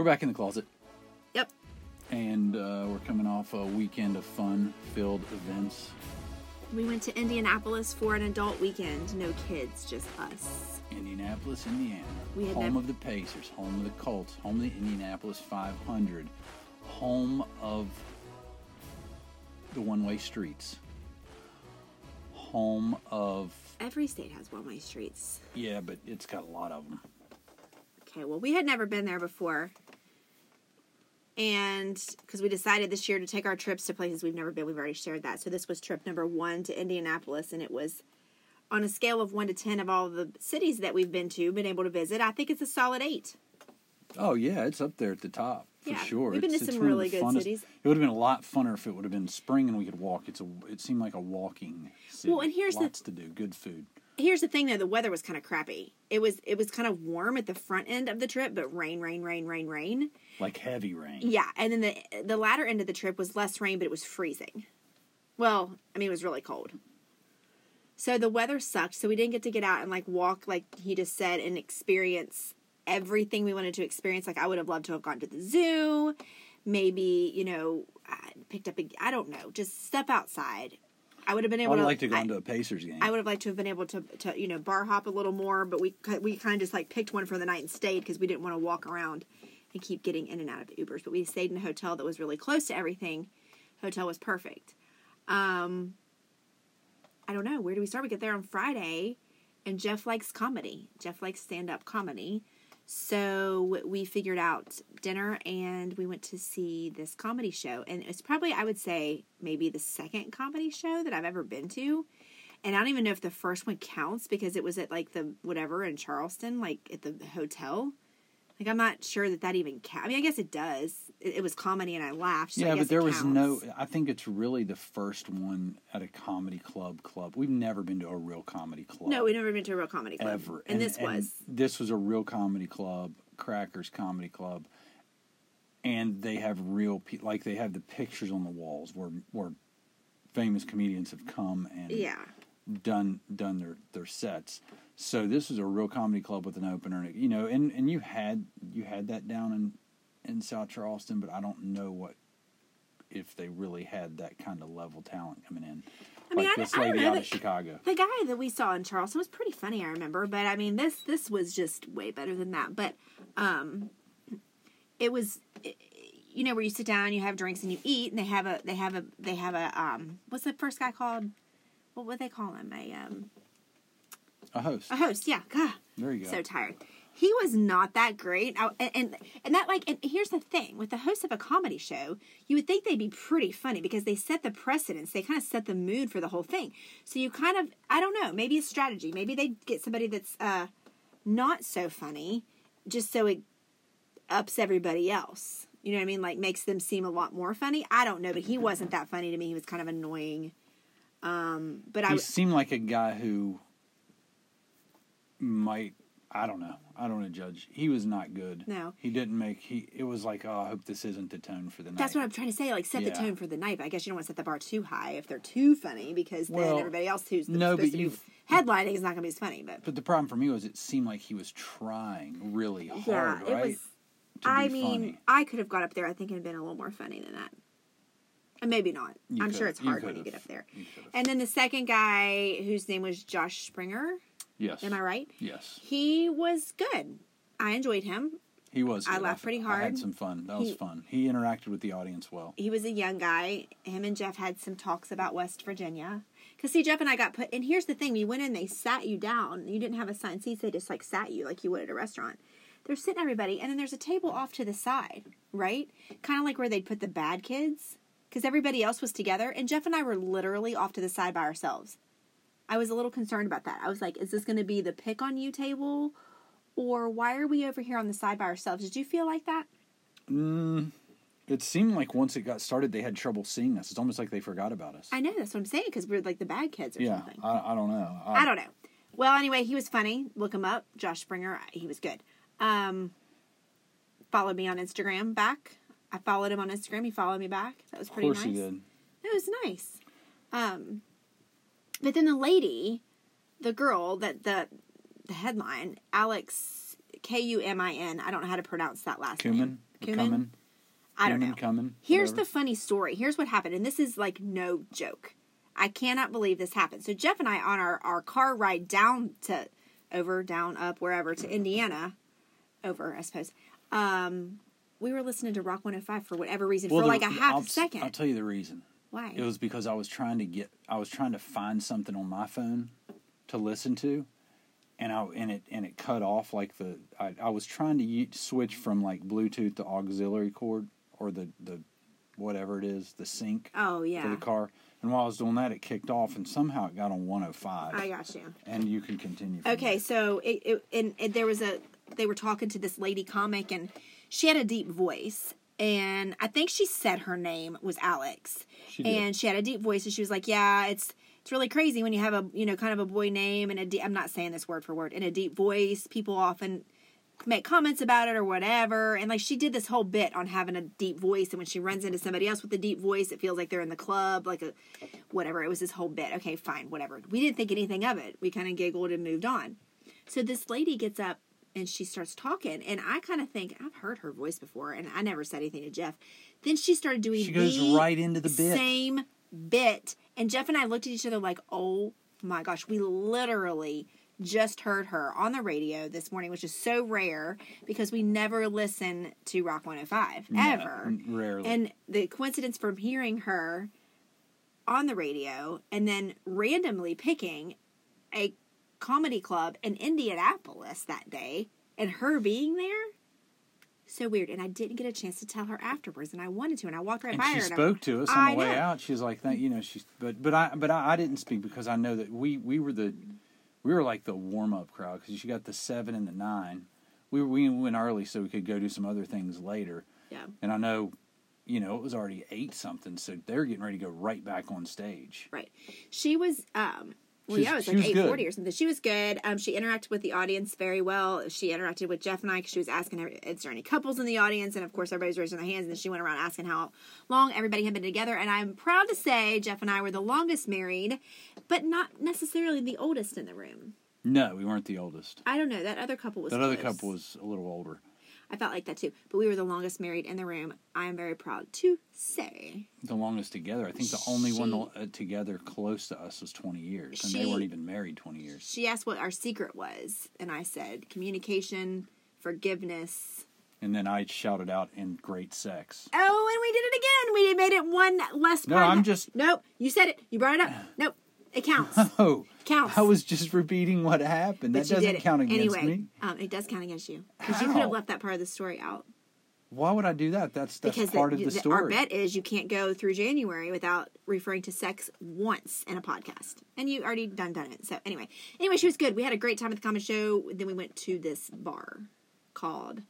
We're back in the closet, Yep. and uh, we're coming off a weekend of fun-filled events. We went to Indianapolis for an adult weekend. No kids, just us. Indianapolis, Indiana, We had home nev- of the Pacers, home of the Colts, home of the Indianapolis 500, home of the one-way streets, home of Every state has one way streets. yeah, but it's got a lot of them. Okay, well, we had never been there before. And because we decided this year to take our trips to places we've never been, we've already shared that. So this was trip number one to Indianapolis, and it was on a scale of one to 10 of all the cities that we've been to, been able to visit. I think it's a solid eight. Oh yeah, it's up there at the top for Yeah, sure. we've been to It's- it's some really good funnest- cities. It would have been a lot funner if it would have been spring and we could walk. It's a. It seemed like a walking. City. Well, and here's the- lots to do. Good food. Here's the thing though, the weather was kind of crappy. It was it was kind of warm at the front end of the trip, but rain, rain, rain, rain, rain. Like heavy rain. Yeah, and then the the latter end of the trip was less rain, but it was freezing. Well, I mean, it was really cold. So the weather sucked. So we didn't get to get out and like walk, like he just said, and experience everything we wanted to experience. Like I would have loved to have gone to the zoo, maybe you know, picked up a I don't know, just step outside. I would have been I able would to like to go I- into a Pacers game. I would have liked to have been able to, to you know, bar hop a little more, but we we kind of just like picked one for the night and stayed because we didn't want to walk around and keep getting in and out of the Ubers. But we stayed in a hotel that was really close to everything. Hotel was perfect. Um, I don't know where do we start. We get there on Friday, and Jeff likes comedy. Jeff likes stand up comedy. So we figured out dinner and we went to see this comedy show. And it's probably, I would say, maybe the second comedy show that I've ever been to. And I don't even know if the first one counts because it was at like the whatever in Charleston, like at the hotel. Like I'm not sure that that even counts. I mean, I guess it does. It, it was comedy and I laughed. So yeah, guess but there was no. I think it's really the first one at a comedy club. Club. We've never been to a real comedy club. No, we've never been to a real comedy club. ever. And, this was. this was a real comedy club, Crackers Comedy Club, and they have real pe- like they have the pictures on the walls where where famous comedians have come and Yeah. done done their their sets. So this was a real comedy club with an opener, you know, and and you had you had that down in in South Charleston, but I don't know what if they really had that kind of level talent coming in. I mean, like I- this I don't lady know out of Chicago. The guy that we saw in Charleston was pretty funny, I remember. But I mean, this this was just way better than that. But um, it was, you know, where you sit down, you have drinks, and you eat, and they have a they have a they have a um, what's the first guy called? What would they call him? A um, A host. a host. Yeah. God, There you go. so tired. He was not that great, I, and, and and that like. And here's the thing: with the host of a comedy show, you would think they'd be pretty funny because they set the precedence. They kind of set the mood for the whole thing. So you kind of, I don't know, maybe a strategy. Maybe they get somebody that's uh, not so funny, just so it ups everybody else. You know what I mean? Like makes them seem a lot more funny. I don't know, but he wasn't that funny to me. He was kind of annoying. Um, but I he seemed like a guy who might I don't know. I don't want to judge. He was not good. No. He didn't make he it was like, oh, I hope this isn't the tone for the night. That's what I'm trying to say. Like, set the tone for the night. But I guess you don't want to set the bar too high if they're too funny, because then everybody else who's no, supposed but to be headlining is not going to be as funny. But But the problem for me was it seemed like he was trying really hard, yeah, it right? was. I mean, funny. I could have got up there. I think and been a little more funny than that. And maybe not. You I'm sure it's hard when you get up there. And then the second guy, whose name was Josh Springer. Yes. Am I right? Yes. He was good. I enjoyed him. He was. I good. laughed pretty hard. I had some fun. That was fun. He interacted with the audience well. he was a young guy. Him and Jeff had some talks about West Virginia. Cause see, Jeff and I got put. And here's the thing: we went in, they sat you down. You didn't have a assigned seats; they just like sat you like you would at a restaurant. They're sitting everybody, and then there's a table off to the side, right? Kind of like where they'd put the bad kids, because everybody else was together, and Jeff and I were literally off to the side by ourselves. I was a little concerned about that. I was like, "Is this going to be the pick on you table, or why are we over here on the side by ourselves?" Did you feel like that? Mm, it seemed like once it got started, they had trouble seeing us. It's almost like they forgot about us. I know that's what I'm saying because we're like the bad kids or yeah, something. I, I don't know. I don't know. Well, anyway, he was funny. Look him up, Josh Springer. He was good. Um, followed me on Instagram back. I followed him on Instagram. He followed me back. That was Of pretty course nice. he did. It was nice. Um, but then the lady, the girl that the the headline, Alex K U M I N. I don't know how to pronounce that last name. Cumin? Cumin. I don't know. Cumin, Here's whatever. the funny story. Here's what happened, and this is like no joke. I cannot believe this happened. So Jeff and I on our, our car ride down to over, down, up, wherever to Indiana, over, I suppose. Um, we were listening to Rock 105 for whatever reason Well, for the- like a half I'll, second. I'll tell you the reason. Why? It was because I was trying to get, I was trying to find something on my phone to listen to, and I and it and it cut off like the. I, I was trying to u- switch from like Bluetooth to auxiliary cord or the the whatever it is the sync oh yeah. for the car, and while I was doing that, it kicked off, and somehow it got on 105. I got you. and you can continue. Okay, there. so it, it and, and there was a they were talking to this lady comic and she had a deep voice and I think she said her name was Alex. She and she had a deep voice and she was like, "Yeah, it's it's really crazy when you have a, you know, kind of a boy name and a deep, I'm not saying this word for word, in a deep voice, people often make comments about it or whatever. And like she did this whole bit on having a deep voice and when she runs into somebody else with a deep voice, it feels like they're in the club, like a whatever. It was this whole bit. Okay, fine, whatever. We didn't think anything of it. We kind of giggled and moved on. So this lady gets up and she starts talking, and I kind of think I've heard her voice before, and I never said anything to Jeff. Then she started doing She goes the right into the bit. same bit, and Jeff and I looked at each other like, "Oh my gosh!" We literally just heard her on the radio this morning, which is so rare because we never listen to Rock 105 No, ever. rarely. And the coincidence from hearing her on the radio and then randomly picking a comedy club in Indianapolis that day and her being there. So weird. And I didn't get a chance to tell her afterwards, and I wanted to. And I walked right and by she her. and I- spoke to us on the way know. out. She was like, "That you know." She's but but I but I, I didn't speak because I know that we we were the we were like the warm up crowd because she got the seven and the nine. We we went early so we could go do some other things later. Yeah. And I know, you know, it was already eight something, so they're getting ready to go right back on stage. Right. She was um well yeah, it was like was eight good. or something. She was good. Um she interacted with the audience very well. She interacted with Jeff and I because she was asking is there any couples in the audience? And of course everybody's raising their hands and then she went around asking how long everybody had been together. And I'm proud to say Jeff and I were the longest married, but not necessarily the oldest in the room. No, we weren't the oldest. I don't know. That other couple was That other couple was a little older. I felt like that too. But we were the longest married in the room. I am very proud to say. The longest together. I think the only one She- uh, together close to us was 20 years, and they weren't even married 20 years. She asked what our secret was, and I said communication, forgiveness. And then I shouted out in great sex. Oh, and we did it again. We made it one less. No, I'm just- Nope. You said it. You brought it up. Nope. It counts. Oh, Counts. I was just repeating what happened. But That doesn't it. count against anyway, me. Um, it does count against you because you could have left that part of the story out. Why would I do that? That's that's because part the- of the the- story. Our bet is you can't go through January without referring to sex once in a podcast, and you already done done it. So anyway, anyway, she was good. We had a great time at the comedy show. Then we went to this bar called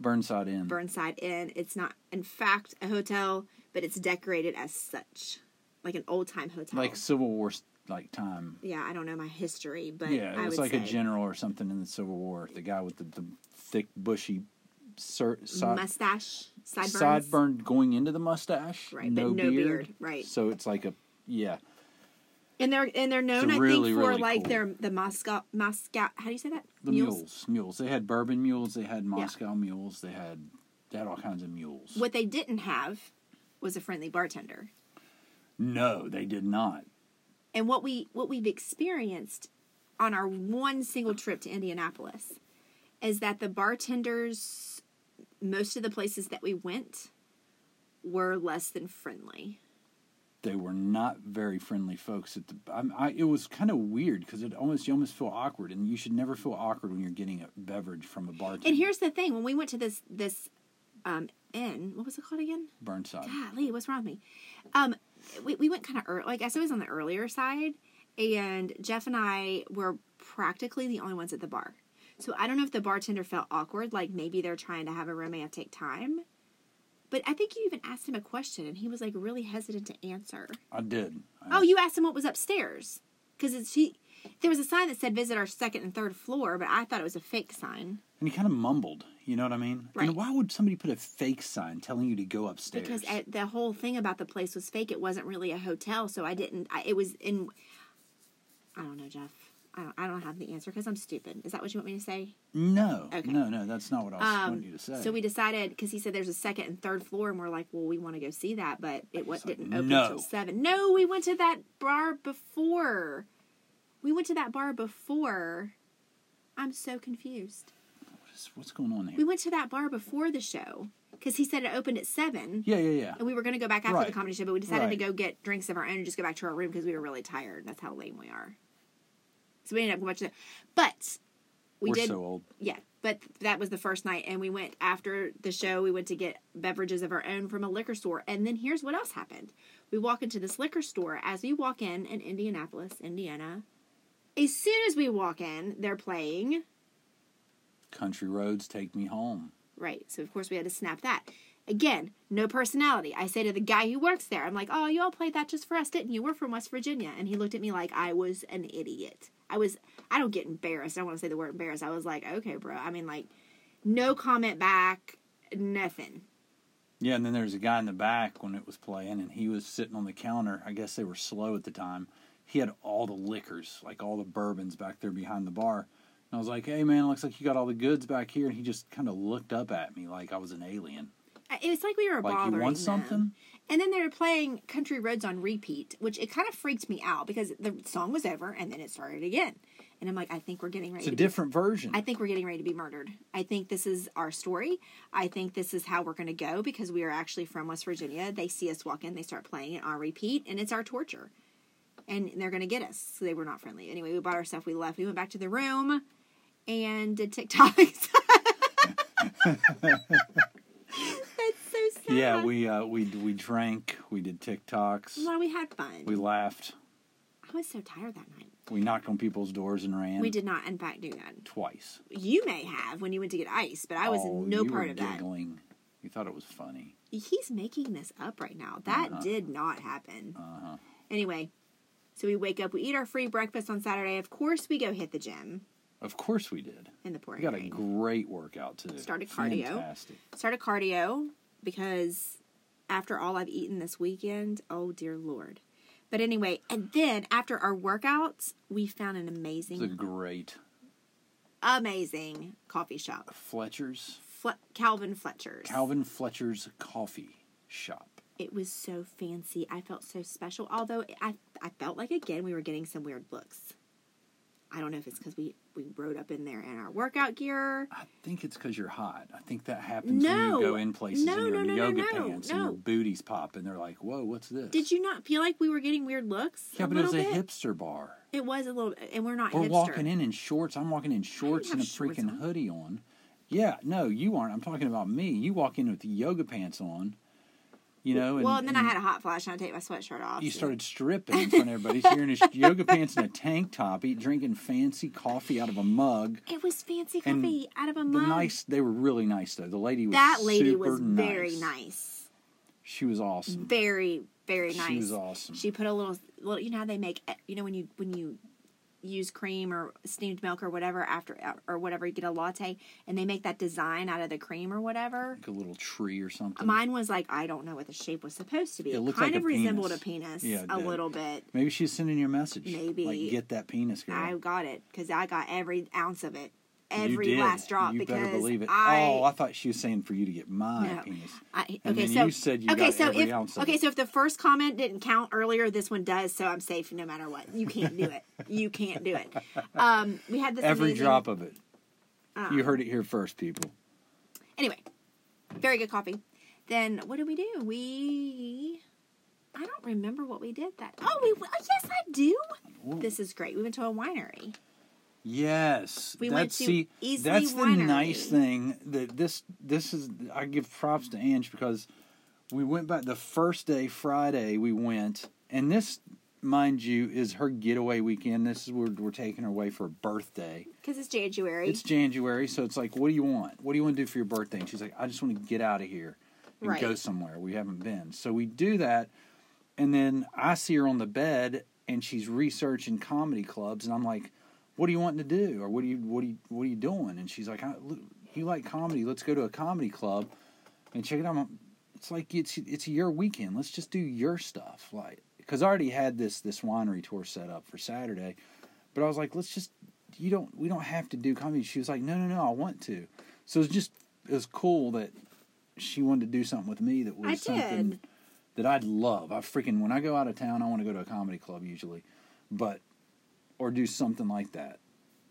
Burnside Inn. Burnside Inn. It's not, in fact, a hotel, but it's decorated as such, like an old time hotel. like Civil War like time. yeah, I don't know my history, but yeah, I it was like a general or something in the Civil War. The guy with the, the thick, bushy sir, side, mustache sideburns. sideburn going into the mustache. Right, but no beard, right. So it's like a yeah. and they're and they're known, I really, think, for really like cool. their the Moscow Moscow. How do you say that? The mules. mules, They had bourbon mules. They had Yeah. Moscow mules. They had they had all kinds of mules. What they didn't have was a friendly bartender. No, they did not. And what we what we've experienced on our one single trip to Indianapolis is that the bartenders most of the places that we went were less than friendly. They were not very friendly folks. At the, I'm, I, it was kind of weird because it almost you almost feel awkward, and you should never feel awkward when you're getting a beverage from a bartender. And here's the thing: when we went to this this um, inn, what was it called again? Burnside. Golly, what's wrong with me? Um, we, we went kind of early. Like I guess it was on the earlier side, and Jeff and I were practically the only ones at the bar. So I don't know if the bartender felt awkward, like maybe they're trying to have a romantic time. But I think you even asked him a question, and he was like really hesitant to answer. I did. I, Oh, you asked him what was upstairs because it's he. There was a sign that said "Visit our second and third floor," but I thought it was a fake sign and he kind of mumbled. You know what I mean? Right. And why would somebody put a fake sign telling you to go upstairs? because uh, the whole thing about the place was fake. It wasn't really a hotel, so I didn't. I, it was in. I don't know, Jeff. I don't, I don't have the answer because I'm stupid. Is that what you want me to say? No, Okay. no, no. That's not what I was Um, wanting you to say. So we decided because he said there's a second and third floor, and we're like, well, we want to go see that, but it was, like, didn't open "No." until seven. No, we went to that bar before. We went to that bar before. I'm so confused. Is- what's going on here? We went to that bar before the show because he said it opened at seven. yeah, yeah, yeah. And we were going to go back after Right. the comedy show, but we decided to go get drinks of our own and just go back to our room because we were really tired. That's how lame we are. So we ended up to the. But we We're did. so old. Yeah, but that was the first night, and we went after the show. We went to get beverages of our own from a liquor store, and then here's what else happened: we walk into this liquor store. As we walk in in Indianapolis, Indiana, as soon as we walk in, they're playing Country roads take me home. right. So of course we had to snap that. Again, no personality. I say to the guy who works there, I'm like, "Oh, you all played that just for us, didn't you? We're from West Virginia." And he looked at me like I was an idiot. I was. I don't get embarrassed. I don't want to say the word embarrassed. I was like, "Okay, bro." I mean, like, no comment back, nothing. Yeah, and then there's a guy in the back when it was playing, and he was sitting on the counter. I guess they were slow at the time. He had all the liquors, like all the bourbons, back there behind the bar. And I was like, "Hey, man, it looks like you got all the goods back here." And he just kind of looked up at me like I was an alien. It was like we were Like bothering you want them. something? And then they were playing Country Roads on repeat, which it kind of freaked me out because the song was over and then it started again. And I'm like, I think we're getting ready It's a different version. I think we're getting ready to be murdered. I think this is our story. I think this is how we're going to go because we are actually from West Virginia. They see us walk in, they start playing it on repeat, and it's our torture. And they're going to get us. So they were not friendly. Anyway, we bought our stuff, we left. We went back to the room and did TikToks. That's so sad. yeah, we uh, we we drank, we did TikToks, Well, we had fun. we laughed, I was so tired that night. we knocked on people's doors and ran. We did not, in fact, do that. twice. You may have when you went to get ice, but I was Oh, in no part of that. giggling. You thought it was funny. He's making this up right now. That Uh-huh. did not happen. Uh-huh. Anyway, so we wake up, we eat our free breakfast on Saturday. Of course, we go hit the gym Of course we did. in the We pouring got a rain. great workout too. Started cardio. Fantastic. Started cardio because after all I've eaten this weekend, oh dear lord. But anyway, and then after our workouts, we found an It's a amazing, great amazing coffee shop. Fletcher's Fle- Calvin Fletcher's. Calvin Fletcher's coffee shop. It was so fancy. I felt so special. Although I, I felt like again we were getting some weird looks. I don't know if it's because we we rode up in there in our workout gear. I think it's because you're hot. I think that happens when you go in places No, no, in no, no, yoga no, pants and your booties pop and they're like, "Whoa, what's this?" Did you not feel like we were getting weird looks? Yeah, but it was a bit? hipster bar. It was a little, and we're not We're hipster. walking in in shorts. I'm walking in shorts and a shorts freaking on. hoodie on. Yeah, no, you aren't. I'm talking about me. You walk in with the yoga pants on. You know, and, well, and then I had a hot flash, and I take my sweatshirt off. you so- started stripping in front of everybody. So you're in his yoga pants and a tank top, eat, drinking fancy coffee out of a mug. It was fancy And coffee out of a mug. The nice, they were really nice though. The lady was that lady was very nice. She was awesome. Very, very nice. She was awesome. She put a little, little. You know how they make. Eh, you know when you when you use cream or steamed milk or whatever after or whatever you get a latte and they make that design out of the cream or whatever. like a little tree or something. Mine was like I don't know what the shape was supposed to be. It It, looked kind like of a resembled penis. a penis Yeah, a little bit. Maybe she's sending you a message. Maybe. like get that penis girl. I got it because I got every ounce of it, every last drop You because better believe it. I. oh, I thought she was saying for you to get my No. penis. I, okay, so you said you okay, so if okay, so if the first comment didn't count earlier, this one does. So I'm safe no matter what. You can't do it. You can't do it. Um, we had this Every amazing, drop of it. uh, You heard it here first, people. Anyway, very good coffee. Then what did we do? We I don't remember what we did that. Oh, we oh, yes, I do. This is great. We went to a winery. Yes, We that's, see, that's the nice thing that this this is. I give props to Ange because we went back the first day, Friday. We went, and this, mind you, is her getaway weekend. This is where we're taking her away for a birthday. Because it's January. It's January, so it's like, what do you want? What do you want to do for your birthday? And she's like, I just want to get out of here and Right. go somewhere we haven't been. So we do that, and then I see her on the bed, and she's researching comedy clubs, and I'm like, what do you want to do, or what do you what do you what are you doing? And she's like, you like comedy? Let's go to a comedy club and check it out. It's like it's it's your weekend. Let's just do your stuff, like because I already had this this winery tour set up for Saturday. But I was like, let's just you don't we don't have to do comedy. She was like, no, no, no, I want to. So it was just it was cool that she wanted to do something with me that was I something did. that I'd love. I freaking when I go out of town, I want to go to a comedy club usually, but or do something like that.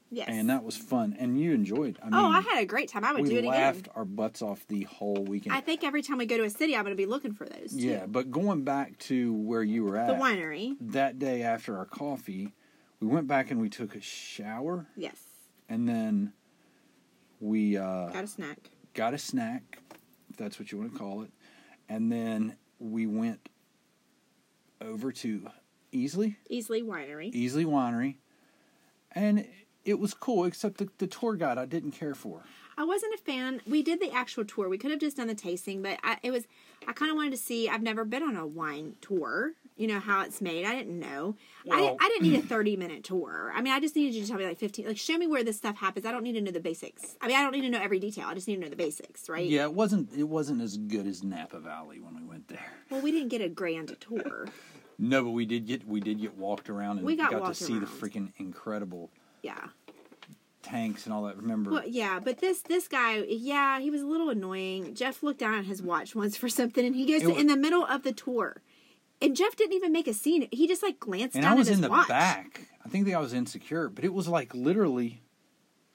Yes. And that was fun, and you enjoyed. I mean, oh, I had a great time. I would do it again. We laughed our butts off the whole weekend. I think every time we go to a city, I'm going to be looking for those. Too. yeah, but going back to where you were at The winery. that day after our coffee, we went back and we took a shower, Yes. and then we uh, Got a snack. got a snack, if that's what you want to call it, and then we went over to Easley, Easley Winery. Easley Winery, and it was cool. Except the, the tour guide I didn't care for. I wasn't a fan. We did the actual tour. We could have just done the tasting, but I, it was. I kind of wanted to see. I've never been on a wine tour. You know how it's made. I didn't know. I, Well- didn't, I didn't need a thirty minute tour. I mean, I just needed you to tell me like fifteen. Like, show me where this stuff happens. I don't need to know the basics. I mean, I don't need to know every detail. I just need to know the basics, right? Yeah, it wasn't it wasn't as good as Napa Valley when we went there. Well, we didn't get a grand tour. No, but we did get we did get walked around and We got to walked see the freaking incredible Yeah. tanks and all that. Remember? Well, yeah, but this this guy, yeah, he was a little annoying. Jeff looked down at his watch once for something, and he goes It wa- in the middle of the tour, and Jeff didn't even make a scene. He just like glanced and down I was at his in the watch. back. I think that I was insecure, but it was like literally,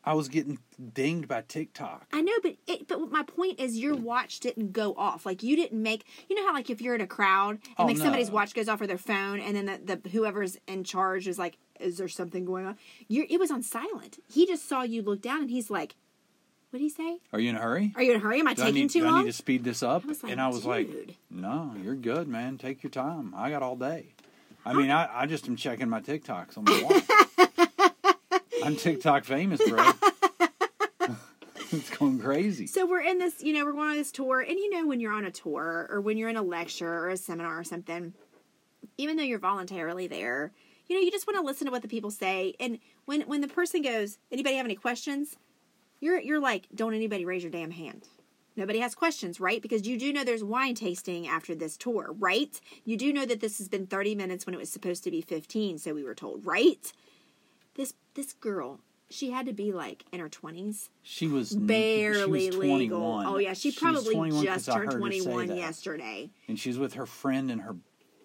I was getting dinged by TikTok. I know, but it, but my point is, your watch didn't go off. Like you didn't make. You know how like if you're in a crowd and Oh, like somebody's watch goes off or their phone, and then the, the whoever's in charge is like, "Is there something going on?" You're it was on silent. He just saw you look down, and he's like, "What did he say? Are you in a hurry? Are you in a hurry? Am I Do I taking need, too do I need to speed this up? I like, and I was like, no, you're good, man. Take your time. I got all day. I mean, I, I just am checking my TikToks on my watch. I'm TikTok famous, bro. it's going crazy. So we're in this, you know, we're going on this tour, and you know, when you're on a tour or when you're in a lecture or a seminar or something, even though you're voluntarily there, you know, you just want to listen to what the people say. And when when the person goes, "Anybody have any questions?" You're you're like, "Don't anybody raise your damn hand." Nobody has questions, right? Because you do know there's wine tasting after this tour, right? You do know that this has been 30 minutes when it was supposed to be 15, so we were told, right? This this girl, she had to be like in her 20s She was barely she was legal. Oh yeah, she She's probably 21 'cause just turned say 21 yesterday. And she's with her friend and her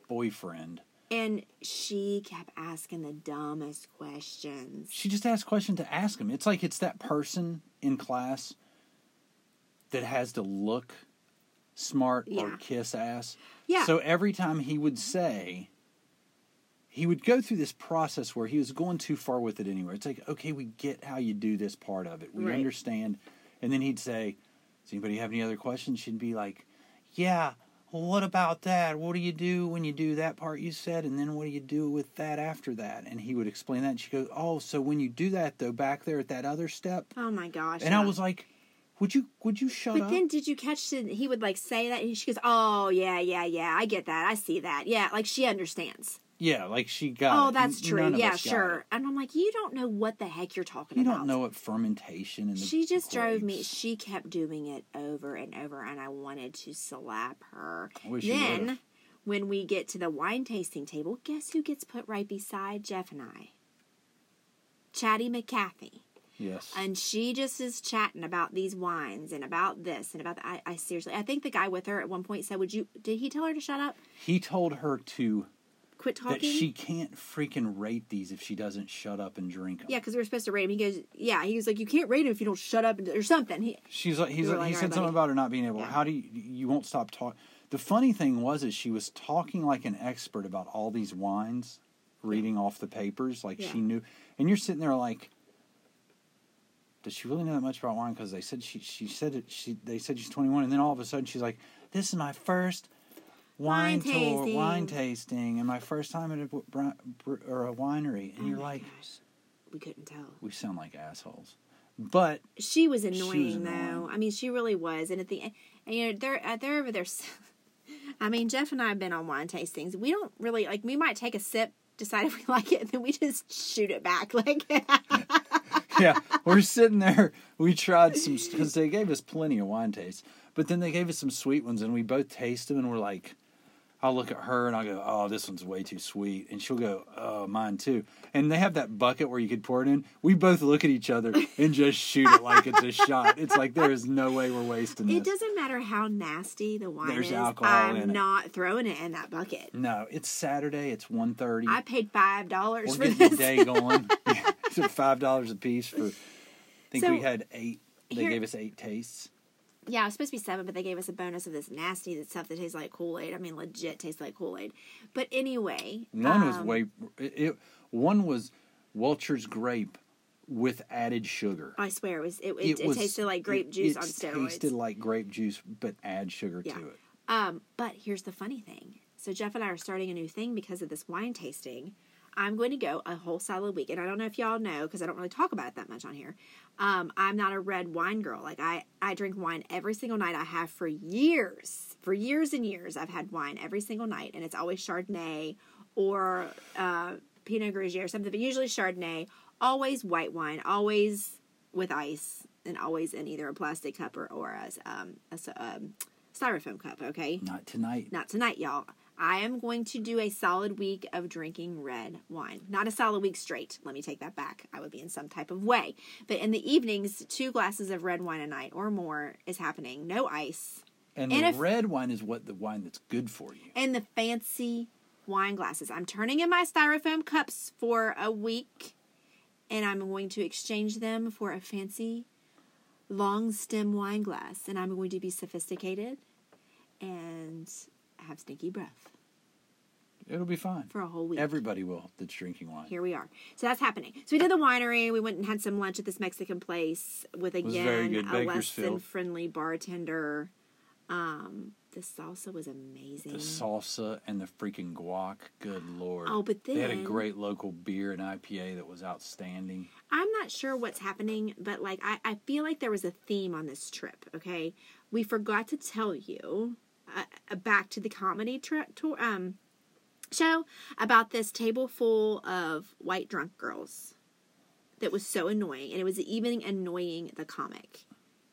boyfriend. And she kept asking the dumbest questions. She just asked questions to ask him. It's like it's that person in class that has to look smart or kiss ass. Yeah. So every time he would say, he would go through this process where he was going too far with it anywhere. It's like, okay, we get how you do this part of it. We Right. understand. And then he'd say, Does anybody have any other questions? She'd be like, Yeah, well, what about that? What do you do when you do that part you said? And then what do you do with that after that? And he would explain that. And she'd go, Oh, so when you do that, though, back there at that other step? Oh my gosh. And I was like, Would you would you shut But up? then did you catch that he would like say that and she goes, "Oh, yeah, yeah, yeah. I get that. I see that. Yeah, like she understands." Yeah, like she got oh, that's true. Yeah, sure. And I'm like, "You don't know what the heck you're talking You about." You don't know what fermentation and She just drove me. She kept doing it over and over, and I wanted to slap her. I wish then, would've. when we get to the wine tasting table, guess who gets put right beside Jeff and I? Chatty McCaffey. Yes. And she just is chatting about these wines and about this and about that. I, I seriously, I think the guy with her at one point said, "Would you?" Did he tell her to shut up? he told her to Quit talking. that she can't freaking rate these if she doesn't shut up and drink them. yeah, because we were supposed to rate him. He goes, "Yeah." He was like, "You can't rate him if you don't shut up and, or something." He, She's like, he's We like, he like, said "All right, something buddy." about her not being able. Yeah. How do you you won't stop talking? The funny thing was is she was talking like an expert about all these wines, reading off the papers like Yeah. she knew. And you're sitting there like, does she really know that much about wine? Because they said she she said it. She they said she's 21, and then all of a sudden she's like, this is my first. Wine, Wine tour, tasting. wine tasting, and my first time at a, br- or a winery, and Oh you're like, gosh. we couldn't tell. we sound like assholes. But She was She was annoying, though. I mean, she really was. And at the end, and, you know, they're uh, they're over there. I mean, Jeff and I have been on wine tastings. We don't really like. We might take a sip, decide if we like it, and then we just shoot it back. Like, yeah, we're sitting there. We tried some because they gave us plenty of wine tastes, but then they gave us some sweet ones, and we both taste them, and we're like, I'll look at her and I'll go, "Oh, this one's way too sweet," and she'll go, "Oh, mine too." And they have that bucket where you could pour it in. We both look at each other and just shoot it like it's a shot. It's like there is no way we're wasting It this. doesn't matter how nasty the wine There's is. alcohol I'm in it. not throwing it in that bucket. No, it's Saturday. It's 1.30. I paid five dollars We're for this. the day going. so five dollars a piece for. I think So, we had eight. They here- gave us eight tastes. Yeah, it was supposed to be seven, but they gave us a bonus of this nasty that stuff that tastes like Kool Aid. I mean, legit tastes like Kool Aid. But anyway, One was um, way. It, it, one was Welch's grape with added sugar. I swear it was. It, it, it, was- tasted like grape juice on steroids. It tasted like grape juice, but add sugar Yeah. to it. Um, but here's the funny thing. So Jeff and I are starting a new thing because of this wine tasting. I'm going to go a whole solid week, and I don't know if y'all know because I don't really talk about it that much on here. Um, I'm not a red wine girl. Like I, I drink wine every single night. I have for years, for years and years. I've had wine every single night, and it's always Chardonnay or uh, Pinot Grigio or something, but usually Chardonnay. Always white wine, always with ice, and always in either a plastic cup or or a, um, a s- um, styrofoam cup. Okay. Not tonight. Not tonight, y'all. I am going to do a solid week of drinking red wine. Not a solid week straight. Let me take that back. I would be in some type of way. But in the evenings, two glasses of red wine a night or more is happening. No ice. And, And the if- red wine is what the wine that's good for you. And the fancy wine glasses. I'm turning in my styrofoam cups for a week and I'm going to exchange them for a fancy long stem wine glass. And I'm going to be sophisticated and have stinky breath It'll be fine. for a whole week. Everybody will that's drinking wine. here we are. So that's happening. So we did the winery. We went and had some lunch at this Mexican place with again a less than friendly bartender. Um, the salsa was amazing. The salsa and the freaking guac. Good lord. Oh, but they had a great local beer and IPA that was outstanding. I'm not sure what's happening, but like I, I feel like there was a theme on this trip. Okay, we forgot to tell you uh, back to the comedy tour um show about this table full of white drunk girls that was so annoying, and it was even annoying the comic.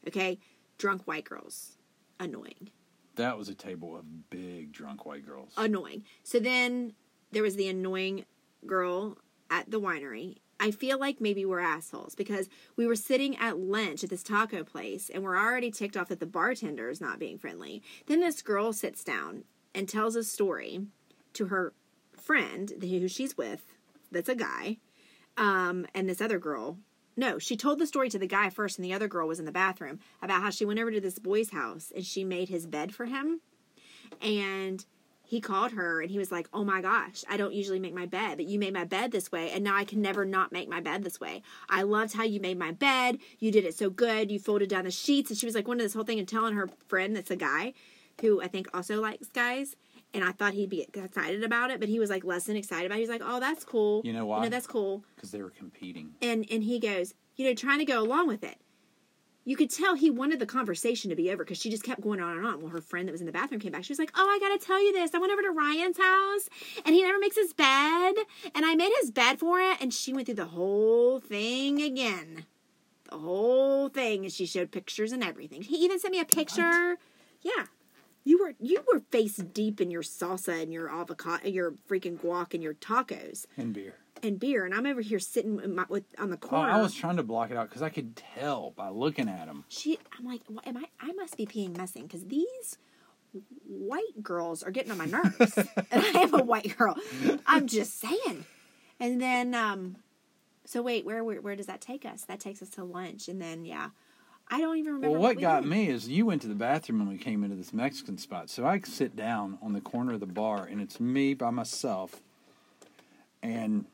Okay, drunk white girls, annoying. That was a table of big drunk white girls. annoying. So then there was the annoying girl at the winery. I feel like maybe we're assholes because we were sitting at lunch at this taco place and we're already ticked off that the bartender is not being friendly. Then this girl sits down and tells a story to her friend who she's with, that's a guy, um, and this other girl. No, she told the story to the guy first, and the other girl was in the bathroom about how she went over to this boy's house and she made his bed for him and he called her and he was like, "Oh my gosh, I don't usually make my bed, but you made my bed this way, and now I can never not make my bed this way. I loved how you made my bed. You did it so good. You folded down the sheets." And she was like, "One of this whole thing and telling her friend that's a guy who I think also likes guys." And I thought he'd be excited about it, but he was like less than excited about it. He was like, "Oh, that's cool. You know You why? know, that's cool." Because they were competing. and and he goes, you know, trying to go along with it. You could tell he wanted the conversation to be over because she just kept going on and on. Well, her friend that was in the bathroom came back. She was like, "Oh, I got to tell you this. I went over to Ryan's house, and he never makes his bed, and I made his bed for it." And she went through the whole thing again, the whole thing, and she showed pictures and everything. He even sent me a picture. Yeah, you were you were face deep in your salsa and your avocado, your freaking guac and your tacos And beer. And beer, and I'm over here sitting in my, with on the Oh, corner. I was trying to block it out because I could tell by looking at them. she, I'm like, what, am I? I must be peeing messing because these white girls are getting on my nerves, and I am a white girl. I'm just saying. And then, um, so wait, where, where where does that take us? That takes us to lunch, and then yeah, I don't even remember. Well, what we got did. me is you went to the bathroom when we came into this Mexican spot. So I sit down on the corner of the bar, and it's me by myself. And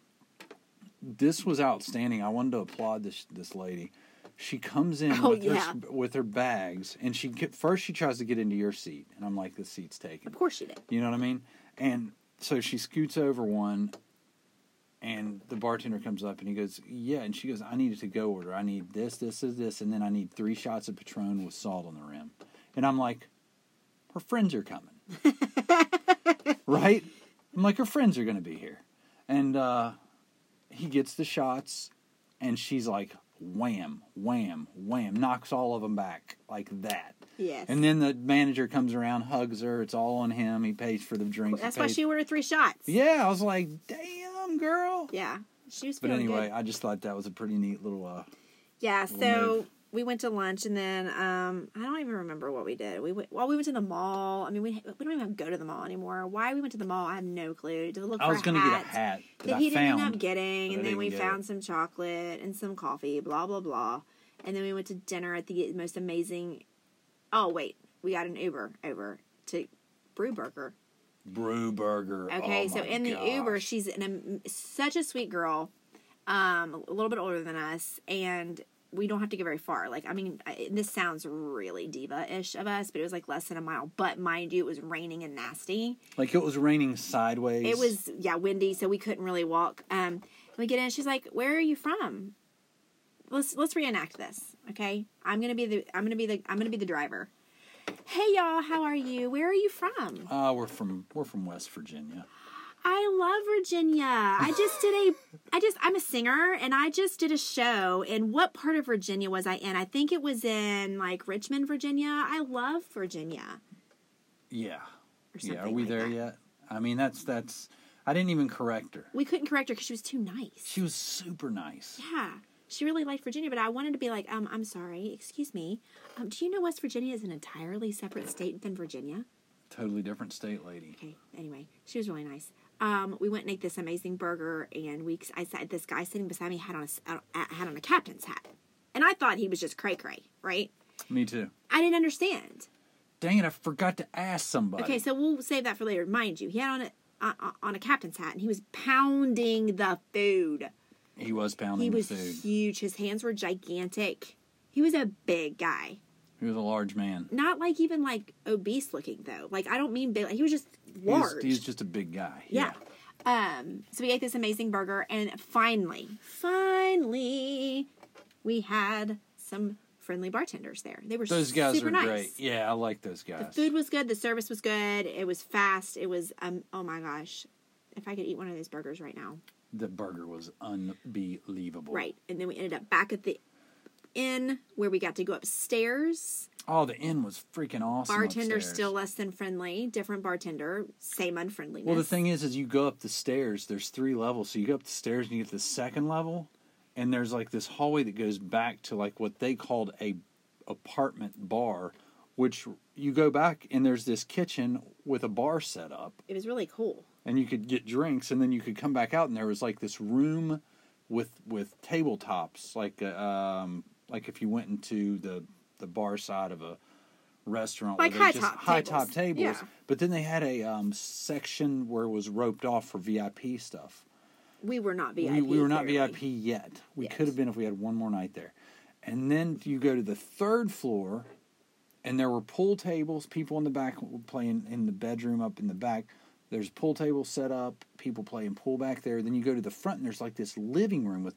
this was outstanding. I wanted to applaud this this lady. She comes in Oh, with, her, yeah. s- with her bags, and she get, first she tries to get into your seat, and I'm like, "The seat's taken." Of course she did. You know what I mean? And so she scoots over one, and the bartender comes up and he goes, "Yeah," and she goes, "I need a to go order. I need this, this, this, this, and then I need three shots of Patron with salt on the rim." And I'm like, "Her friends are coming, right?" I'm like, "Her friends are going to be here," and uh, he gets the shots, and she's like, wham, wham, wham, knocks all of them back like that. Yes. And then the manager comes around, hugs her. It's all on him. He pays for the drinks. That's why she ordered three shots. Yeah, I was like, damn, girl. Yeah. She was But anyway, good. I just thought that was a pretty neat little. uh Yeah, Little so move. We went to lunch and then um I don't even remember what we did. We went well we went to the mall. I mean we we don't even go to the mall anymore. Why we went to the mall, I have no clue. To look I for was going to get a hat that I he didn't end up getting, and then we found it. some chocolate and some coffee, blah blah blah. And then we went to dinner at the most amazing Oh wait, we got an Uber over to Brew Burger. Brew Burger. Okay, Oh so in the Uber, she's an, um, such a sweet girl, um, a little bit older than us, and we don't have to go very far. Like, I mean, I, this sounds really diva-ish of us, but it was like less than a mile. But mind you, it was raining and nasty. Like it was raining sideways. It was yeah windy, so we couldn't really walk. Um, we get in, she's like, "Where are you from?" Let's let's reenact this, okay? I'm gonna be the I'm gonna be the I'm gonna be the driver. Hey y'all, how are you? Where are you from? Uh, we're from we're from West Virginia. I love Virginia. I just did a I just I'm a singer and I just did a show in what part of Virginia was I in? I think it was in like Richmond, Virginia. I love Virginia. Yeah. Yeah. Are we like there that. yet? I mean, that's that's. I didn't even correct her. We couldn't correct her because she was too nice. She was super nice. yeah. She really liked Virginia, but I wanted to be like, um, I'm sorry, excuse me. Um, do you know West Virginia is an entirely separate state than Virginia? Totally different state lady. Okay. Anyway, she was really nice. Um, we went and ate this amazing burger, and we I said this guy sitting beside me had on a s- uh, had on a captain's hat, and I thought he was just cray cray, right? Me too. I didn't understand. Dang it! I forgot to ask somebody. Okay, so we'll save that for later. Mind you, he had on a on, on a captain's hat, and he was pounding the food. he was pounding He the was food. huge. His hands were gigantic. He was a big guy. He was a large man. Not like even like obese looking though. Like I don't mean big. Like, he was just large. he was just a big guy. Yeah. Um, so we ate this amazing burger, and finally, finally, we had some friendly bartenders there. They were Those guys super are nice. great. Yeah, I like those guys. The food was good. The service was good. It was fast. It was um. Oh my gosh, if I could eat one of those burgers right now. the burger was unbelievable. Right, and then we ended up back at the inn where we got to go upstairs. Oh, the inn was freaking awesome. Bartender upstairs. still less than friendly. Different bartender, same unfriendliness. Well, the thing is, is you go up the stairs. There's three levels, so you go up the stairs and you get the second level, and there's like this hallway that goes back to like what they called a apartment bar, which you go back and there's this kitchen with a bar set up, it was really cool. and you could get drinks, and then you could come back out, and there was like this room with with tabletops, like uh, um like if you went into the the bar side of a restaurant, Like high just- top high tables. top tables. Yeah. But then they had a um, section where it was roped off for VIP stuff. We were not VIP. we, we were not clearly. VIP yet. We Yes. could have been if we had one more night there. And then you go to the third floor, and there were pool tables. People in the back playing in the bedroom up in the back. There's pool tables set up. People playing pool back there. Then you go to the front, and there's like this living room with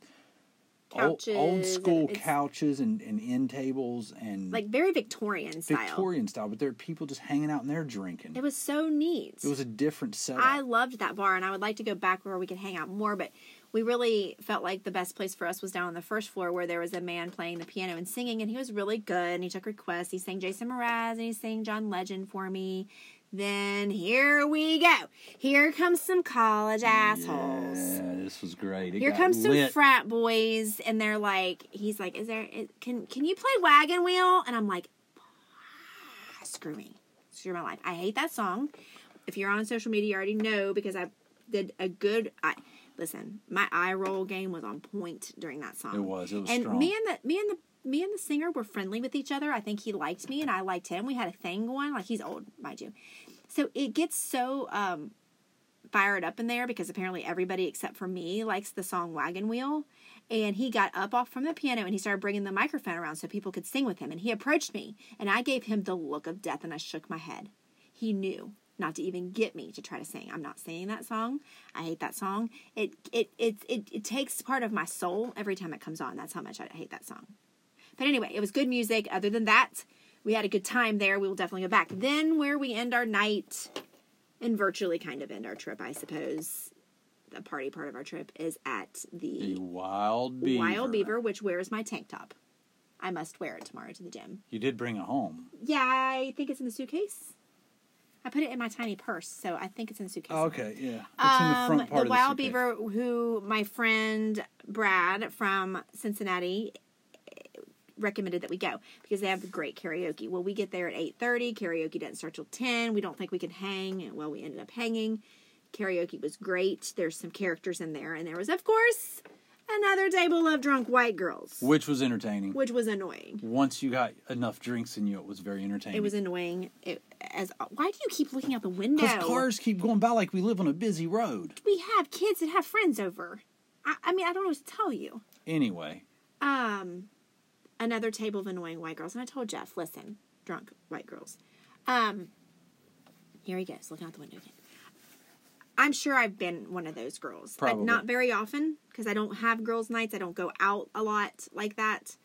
Couches old and school it's- couches and, and end tables and Like very Victorian style. Victorian style. But there are people just hanging out and they're drinking. It was so neat. It was a different setup. I loved that bar, and I would like to go back where we could hang out more. But we really felt like the best place for us was down on the first floor, where there was a man playing the piano and singing, and he was really good. And he took requests. He sang Jason Mraz and he sang John Legend for me. Then here we go. Here comes some college assholes. Yeah, this was great. It Here comes some frat boys, and they're like, he's like, "Is there? can can you play Wagon Wheel?" And I'm like, "Ah, "Screw me, screw my life. I hate that song." If you're on social media, you already know because I did a good. I listen. My eye roll game was on point during that song. It was. It was and strong. me and the me and the me and the singer were friendly with each other. I think he liked me and I liked him. We had a thing going. Like he's old, mind you. So it gets so um fired up in there because apparently everybody except for me likes the song Wagon Wheel. And he got up off from the piano and he started bringing the microphone around so people could sing with him. And he approached me and I gave him the look of death and I shook my head. He knew not to even get me to try to sing. I'm not singing that song. I hate that song. It it it it, it takes part of my soul every time it comes on. That's how much I hate that song. But anyway, it was good music. Other than that, we had a good time there. We will definitely go back. Then where we end our night and virtually kind of end our trip, I suppose. the party part of our trip is at The the Wild Beaver. Wild Beaver, which wears my tank top. I must wear it tomorrow to the gym. You did bring it home. Yeah, I think it's in the suitcase. I put it in my tiny purse, so I think it's in suitcase. Oh, okay, yeah. It's in the Um, front part of the Wild. Beaver, who my friend Brad from Cincinnati eh, recommended that we go because they have great karaoke. Well, we get there at eight thirty. Karaoke doesn't start till ten. We don't think we can hang. Well, we ended up hanging. Karaoke was great. There's some characters in there, and there was, of course, another table of drunk white girls, Which was entertaining. which was annoying. Once you got enough drinks in you, it was very entertaining. It was annoying. It, as why do you keep looking out the window? Because cars keep going by like we live on a busy road. we have kids that have friends over. I, I mean, I don't know what to tell you. Anyway, um another table of annoying white girls and i told jeff listen drunk white girls um here he goes looking out the window again i'm sure i've been one of those girls but not very often because i don't have girls nights. I don't go out a lot like that.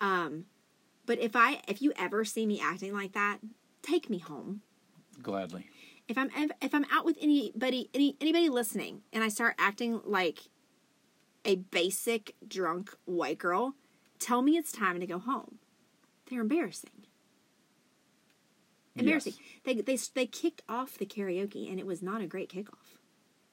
Um but if i if you ever see me acting like that take me home. Gladly. if i'm if, if i'm out with anybody any anybody listening and i start acting like a basic drunk white girl tell me it's time to go home. They're embarrassing embarrassing they, they they kicked off the karaoke and it was not a great kickoff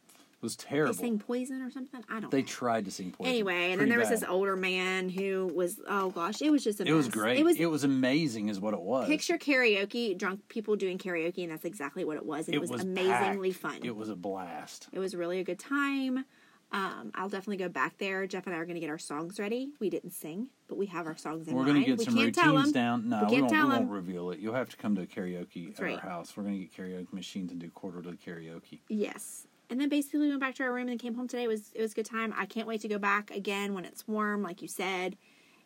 It was terrible. they sang poison or something i don't They know tried to sing poison. anyway and then there was this older man who was oh gosh it was just a It was great. it was it was amazing, is what it was. picture karaoke drunk people doing karaoke and that's exactly what it was and it, was, amazingly packed. fun It was a blast. It was really a good time. Um, I'll definitely go back there. Jeff and I are going to get our songs ready. We didn't sing, but we have our songs in We're going to get we some routines down. No, We we, won't, we won't reveal it. You'll have to come to a karaoke at right. our house. We're going to get karaoke machines and do quarterly karaoke. Yes. And then basically we went back to our room and came home today. It was it was a good time. I can't wait to go back again when it's warm, like you said,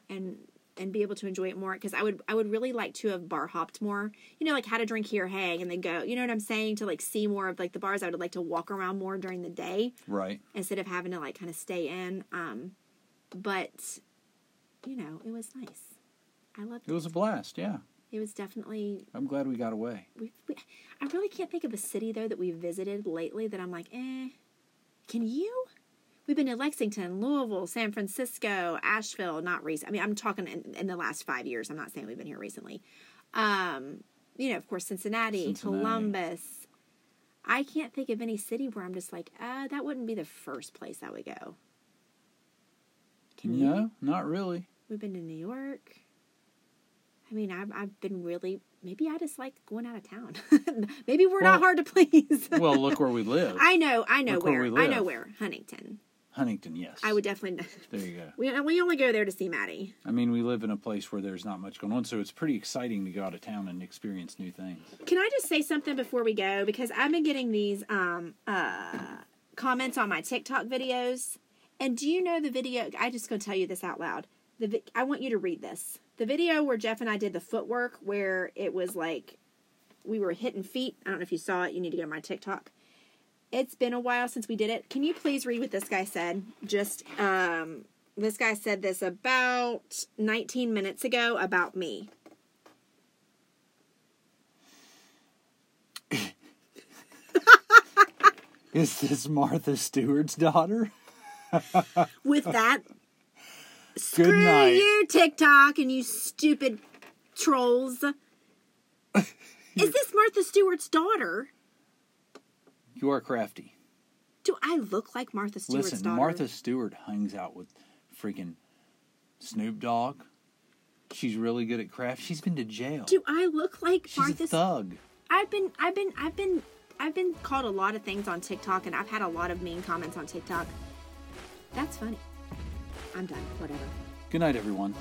and and be able to enjoy it more. Because I would I would really like to have bar hopped more. You know, like had a drink here, hang, and then go. You know what I'm saying? To like see more of like the bars. I would like to walk around more during the day. Right. instead of having to like kind of stay in. Um, but you know, it was nice. I loved It it. was a blast, yeah. It was definitely. I'm glad we got away. We, we, I really can't think of a city though that we visited lately that I'm like, eh. Can you? We've been to Lexington, Louisville, San Francisco, Asheville. Not recent. I mean, I'm talking in, in the last five years. I'm not saying we've been here recently. Um, you know, of course, Cincinnati, Cincinnati. Columbus. I can't think of any city where I'm just like, uh, that wouldn't be the first place I would go. Can you? No, not really. We've been to New York. I mean, I've, I've been really, maybe I just like going out of town. maybe we're not hard to please. Well, look where we live. I know, I know Look where where. I know where. Huntington. Huntington, yes. I would definitely. There you go. We, we only go there to see Maddie. I mean, we live in a place where there's not much going on, so it's pretty exciting to go out of town and experience new things. Can I just say something before we go? Because I've been getting these um, uh, comments on my TikTok videos. And do you know the video? I just going to tell you this out loud. The vi- I want you to read this. The video where Jeff and I did the footwork, where it was like we were hitting feet. I don't know if you saw it. You need to go to my TikTok. It's been a while since we did it. Can you please read what this guy said? Just um, this guy said this about 19 minutes ago about me. Is this Martha Stewart's daughter? with that. Screw night. you, TikTok, and you stupid trolls. Is this Martha Stewart's daughter? You are crafty. Do I look like Martha Stewart's Listen, daughter? Martha Stewart hangs out with freaking Snoop Dogg. She's really good at craft. She's been to jail. Do I look like She's Martha? a thug. I've been, I've been, I've been, I've been called a lot of things on TikTok, and I've had a lot of mean comments on TikTok. That's funny. I'm done. Whatever. Good night, everyone.